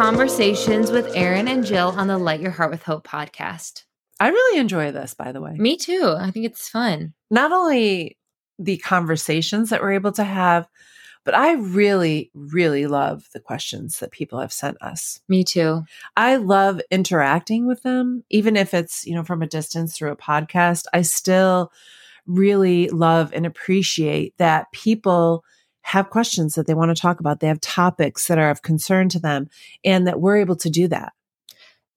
Conversations with Erin and Jill on the Light Your Heart with Hope podcast. I really enjoy this, by the way. Me too. I think it's fun. Not only the conversations that we're able to have, but I really, really love the questions that people have sent us. Me too. I love interacting with them, even if it's, you know, from a distance through a podcast. I still really love and appreciate that people have questions that they want to talk about. They have topics that are of concern to them and that we're able to do that.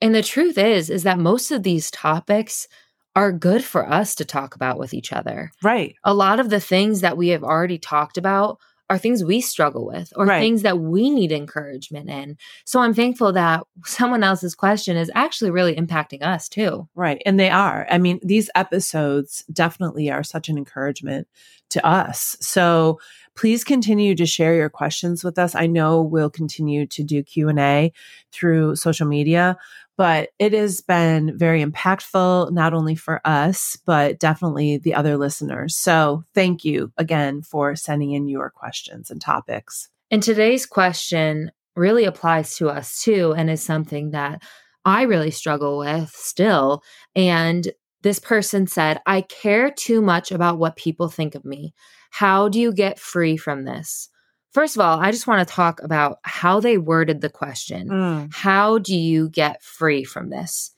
And the truth is is that most of these topics are good for us to talk about with each other. Right. A lot of the things that we have already talked about are things we struggle with or Right. things that we need encouragement in. So I'm thankful that someone else's question is actually really impacting us too. Right. And they are. I mean, these episodes definitely are such an encouragement to us. So please continue to share your questions with us. I know we'll continue to do Q&A through social media, but it has been very impactful not only for us, but definitely the other listeners. So thank you again for sending in your questions and topics. And today's question really applies to us too, and is something that I really struggle with still. And this person said, I care too much about what people think of me. How do you get free from this? First of all, I just want to talk about how they worded the question. Mm, How do you get free from this?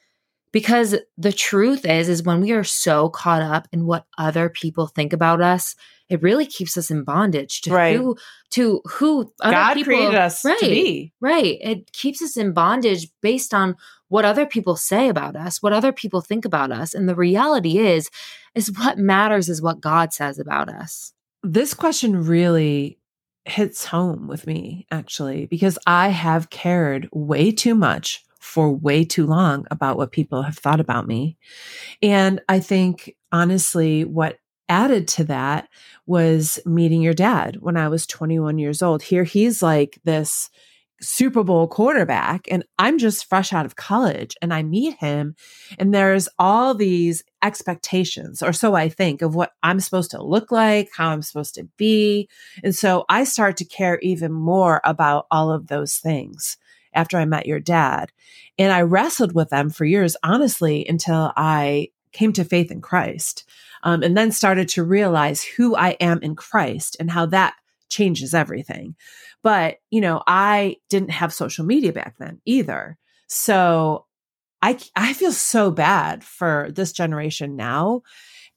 Because the truth is is when we are so caught up in what other people think about us, it really keeps us in bondage to Right. who to who other God people created us right, to be. Right. It keeps us in bondage based on what other people say about us, what other people think about us. And the reality is is what matters is what God says about us. This question really hits home with me, actually, because I have cared way too much for way too long about what people have thought about me. And I think, honestly, what added to that was meeting your dad when I was 21 years old. Here he's like this Super Bowl quarterback, and I'm just fresh out of college. And I meet him, and there's all these expectations, or so I think, of what I'm supposed to look like, how I'm supposed to be. And so I start to care even more about all of those things after I met your dad. And I wrestled with them for years, honestly, until I came to faith in Christ. Um, and then started to realize who I am in Christ and how that changes everything. But, you know, I didn't have social media back then either. So I, I feel so bad for this generation now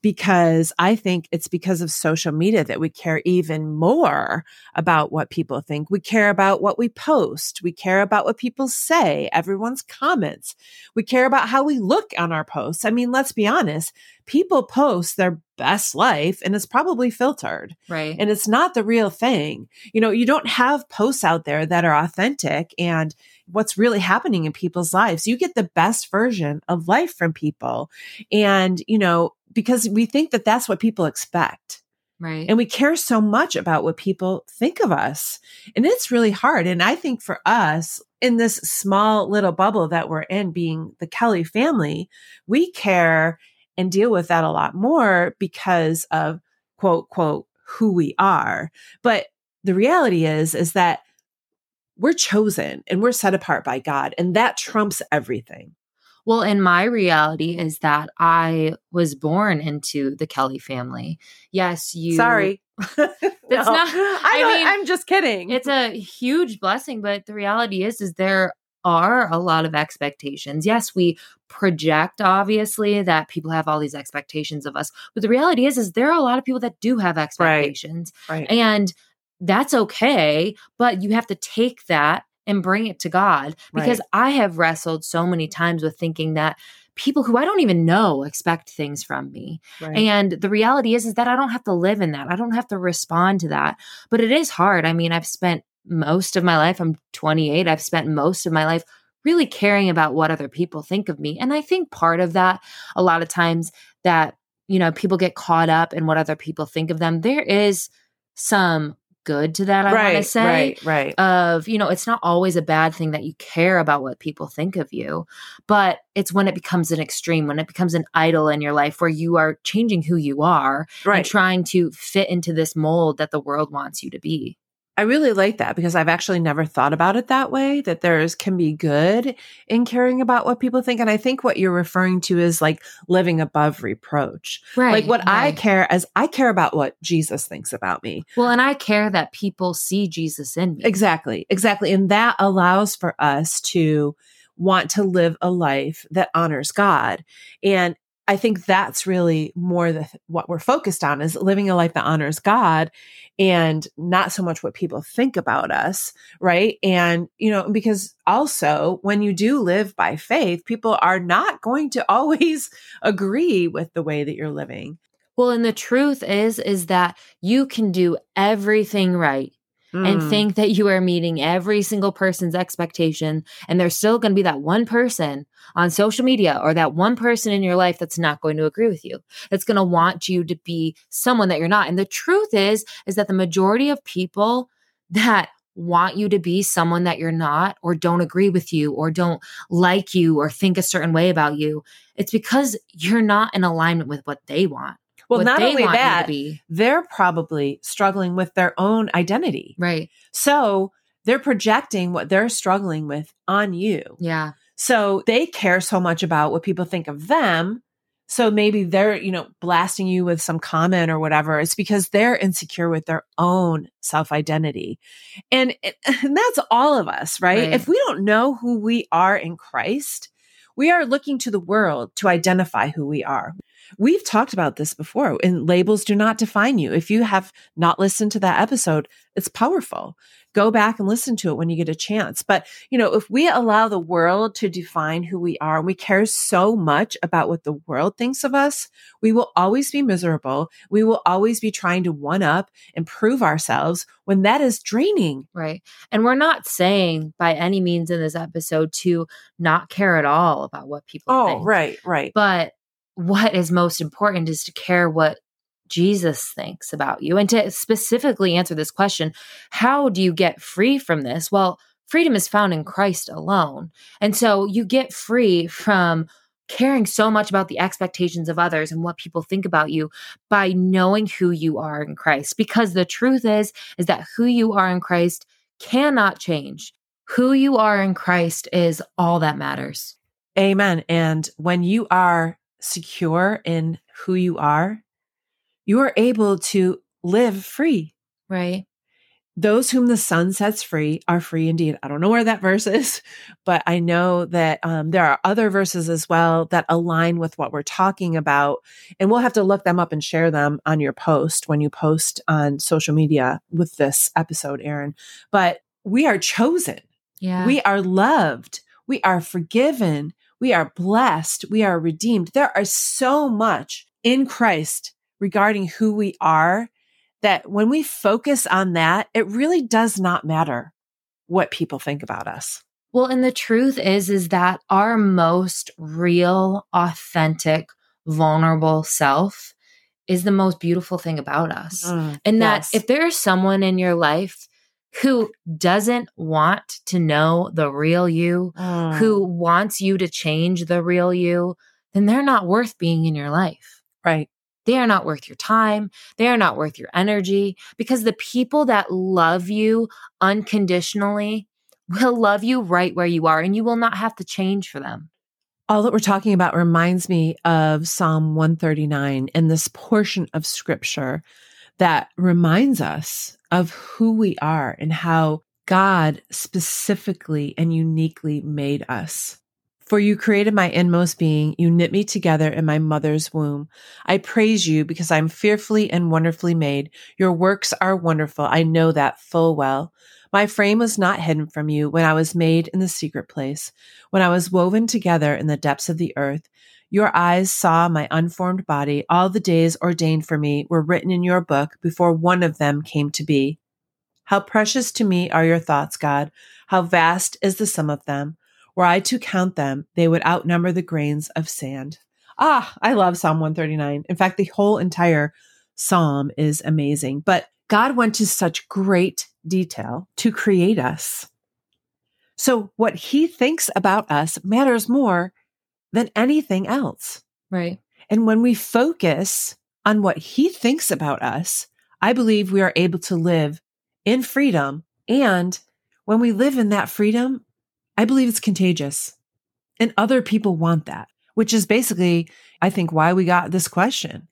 because I think it's because of social media that we care even more about what people think. We care about what we post. We care about what people say, everyone's comments. We care about how we look on our posts. I mean, let's be honest. People post their best life and it's probably filtered Right. and it's not the real thing. You know, you don't have posts out there that are authentic and what's really happening in people's lives. You get the best version of life from people. And, you know, because we think that that's what people expect. right. And we care so much about what people think of us. And it's really hard. And I think for us in this small little bubble that we're in, being the Kelly family, we care and deal with that a lot more because of quote, quote, who we are. But the reality is, is that we're chosen and we're set apart by God, and that trumps everything. Well, and my reality is that I was born into the Kelly family. Yes, you. Sorry. That's not- I, I mean, I'm just kidding. It's a huge blessing, but the reality is, is there are a lot of expectations. Yes, we project obviously that people have all these expectations of us, but the reality is, is there are a lot of people that do have expectations, right. and that's okay. But you have to take that and bring it to God because I have wrestled so many times with thinking that people who I don't even know expect things from me. right. And the reality is is that I don't have to live in that. I don't have to respond to that. But it is hard. I mean, I've spent most of my life, I'm 28, I've spent most of my life really caring about what other people think of me. And I think part of that a lot of times that you know, people get caught up in what other people think of them. There is some good to that, I want to say right, right. of you know it's not always a bad thing that you care about what people think of you but it's when it becomes an extreme when it becomes an idol in your life where you are changing who you are and right. trying to fit into this mold that the world wants you to be I really like that because I've actually never thought about it that way, that there's can be good in caring about what people think. And I think what you're referring to is like living above reproach. Right. Like what I care as I care about what Jesus thinks about me. Well, and I care that people see Jesus in me. Exactly. Exactly. And that allows for us to want to live a life that honors God. And I think that's really more the, what we're focused on is living a life that honors God and not so much what people think about us. Right. And, you know, because also when you do live by faith, people are not going to always agree with the way that you're living. Well, and the truth is, is that you can do everything right and Mm. think that you are meeting every single person's expectation. And there's still going to be that one person on social media or that one person in your life that's not going to agree with you, that's going to want you to be someone that you're not. And the truth is, is that the majority of people that want you to be someone that you're not or don't agree with you or don't like you or think a certain way about you, it's because you're not in alignment with what they want. Well, not only want you to that, they're probably struggling with their own identity. Right. So they're projecting what they're struggling with on you. Yeah. So they care so much about what people think of them. So maybe they're, you know, blasting you with some comment or whatever. It's because they're insecure with their own self identity. And, and that's all of us, right? Right. If we don't know who we are in Christ, we are looking to the world to identify who we are. We've talked about this before, and labels do not define you. If you have not listened to that episode, it's powerful. Go back and listen to it when you get a chance. But, you know, if we allow the world to define who we are, and we care so much about what the world thinks of us, we will always be miserable. We will always be trying to one up and prove ourselves when that is draining. Right. And we're not saying by any means in this episode to not care at all about what people Oh, think. right, right. But what is most important is to care what Jesus thinks about you. And to specifically answer this question, how do you get free from this? Well, freedom is found in Christ alone. And so you get free from caring so much about the expectations of others and what people think about you by knowing who you are in Christ because the truth is is that who you are in Christ cannot change. Who you are in Christ is all that matters. Amen. And when you are secure in who you are, you are able to live free. Right? Those whom the son sets free are free indeed. I don't know where that verse is, but I know that um, there are other verses as well that align with what we're talking about. And we'll have to look them up and share them on your post when you post on social media with this episode, Erin. But we are chosen. Yeah. We are loved. We are forgiven. We are blessed. We are redeemed. There are so much in Christ regarding who we are that when we focus on that, it really does not matter what people think about us. Well, and the truth is, is that our most real, authentic, vulnerable self is the most beautiful thing about us. Mm, and that yes. if there is someone in your life who doesn't want to know the real you, Mm. who wants you to change the real you, then they're not worth being in your life. right. They are not worth your time. They are not worth your energy because the people that love you unconditionally will love you right where you are and you will not have to change for them. All that we're talking about reminds me of Psalm 139 and this portion of scripture that reminds us of who we are and how God specifically and uniquely made us. For you created my inmost being. You knit me together in my mother's womb. I praise you because I'm fearfully and wonderfully made. Your works are wonderful. I know that full well. My frame was not hidden from you when I was made in the secret place, when I was woven together in the depths of the earth. Your eyes saw my unformed body. All the days ordained for me were written in your book before one of them came to be. How precious to me are your thoughts, God. How vast is the sum of them. Were I to count them, they would outnumber the grains of sand. Ah, I love Psalm 139. In fact, the whole entire psalm is amazing. But God went to such great detail to create us. So what he thinks about us matters more than anything else. Right. And when we focus on what he thinks about us, I believe we are able to live in freedom. And when we live in that freedom, I believe it's contagious. And other people want that, which is basically, I think, why we got this question.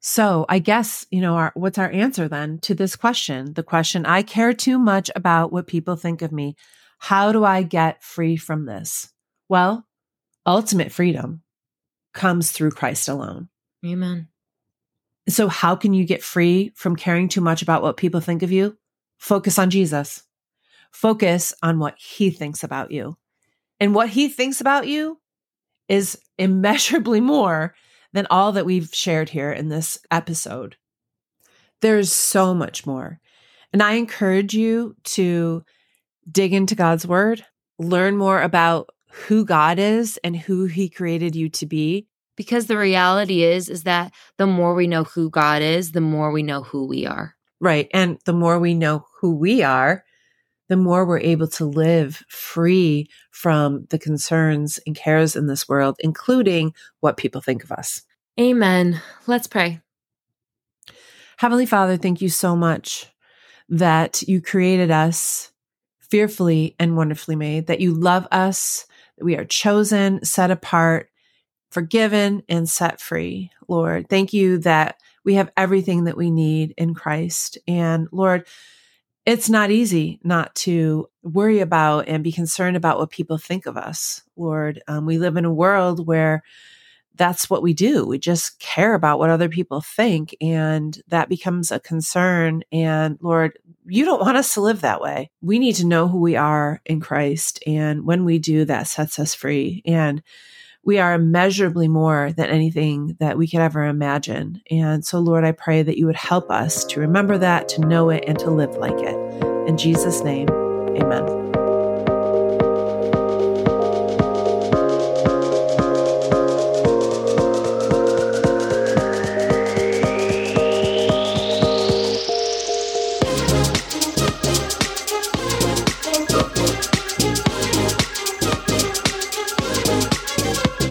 So I guess, you know, our, what's our answer then to this question? The question, I care too much about what people think of me. How do I get free from this? Well, ultimate freedom comes through Christ alone. Amen. So how can you get free from caring too much about what people think of you? Focus on Jesus. Focus on what he thinks about you. And what he thinks about you is immeasurably more than all that we've shared here in this episode. There's so much more. And I encourage you to dig into God's word, learn more about who God is and who he created you to be. Because the reality is is that the more we know who God is, the more we know who we are. Right. And the more we know who we are, the more we're able to live free from the concerns and cares in this world, including what people think of us. Amen. Let's pray. Heavenly Father, thank you so much that you created us fearfully and wonderfully made, that you love us, we are chosen, set apart, forgiven, and set free. Lord, thank you that we have everything that we need in Christ. And Lord, it's not easy not to worry about and be concerned about what people think of us, Lord. Um, we live in a world where that's what we do. We just care about what other people think, and that becomes a concern. And Lord, you don't want us to live that way. We need to know who we are in Christ. And when we do, that sets us free. And we are immeasurably more than anything that we could ever imagine. And so, Lord, I pray that you would help us to remember that, to know it, and to live like it. In Jesus' name, amen.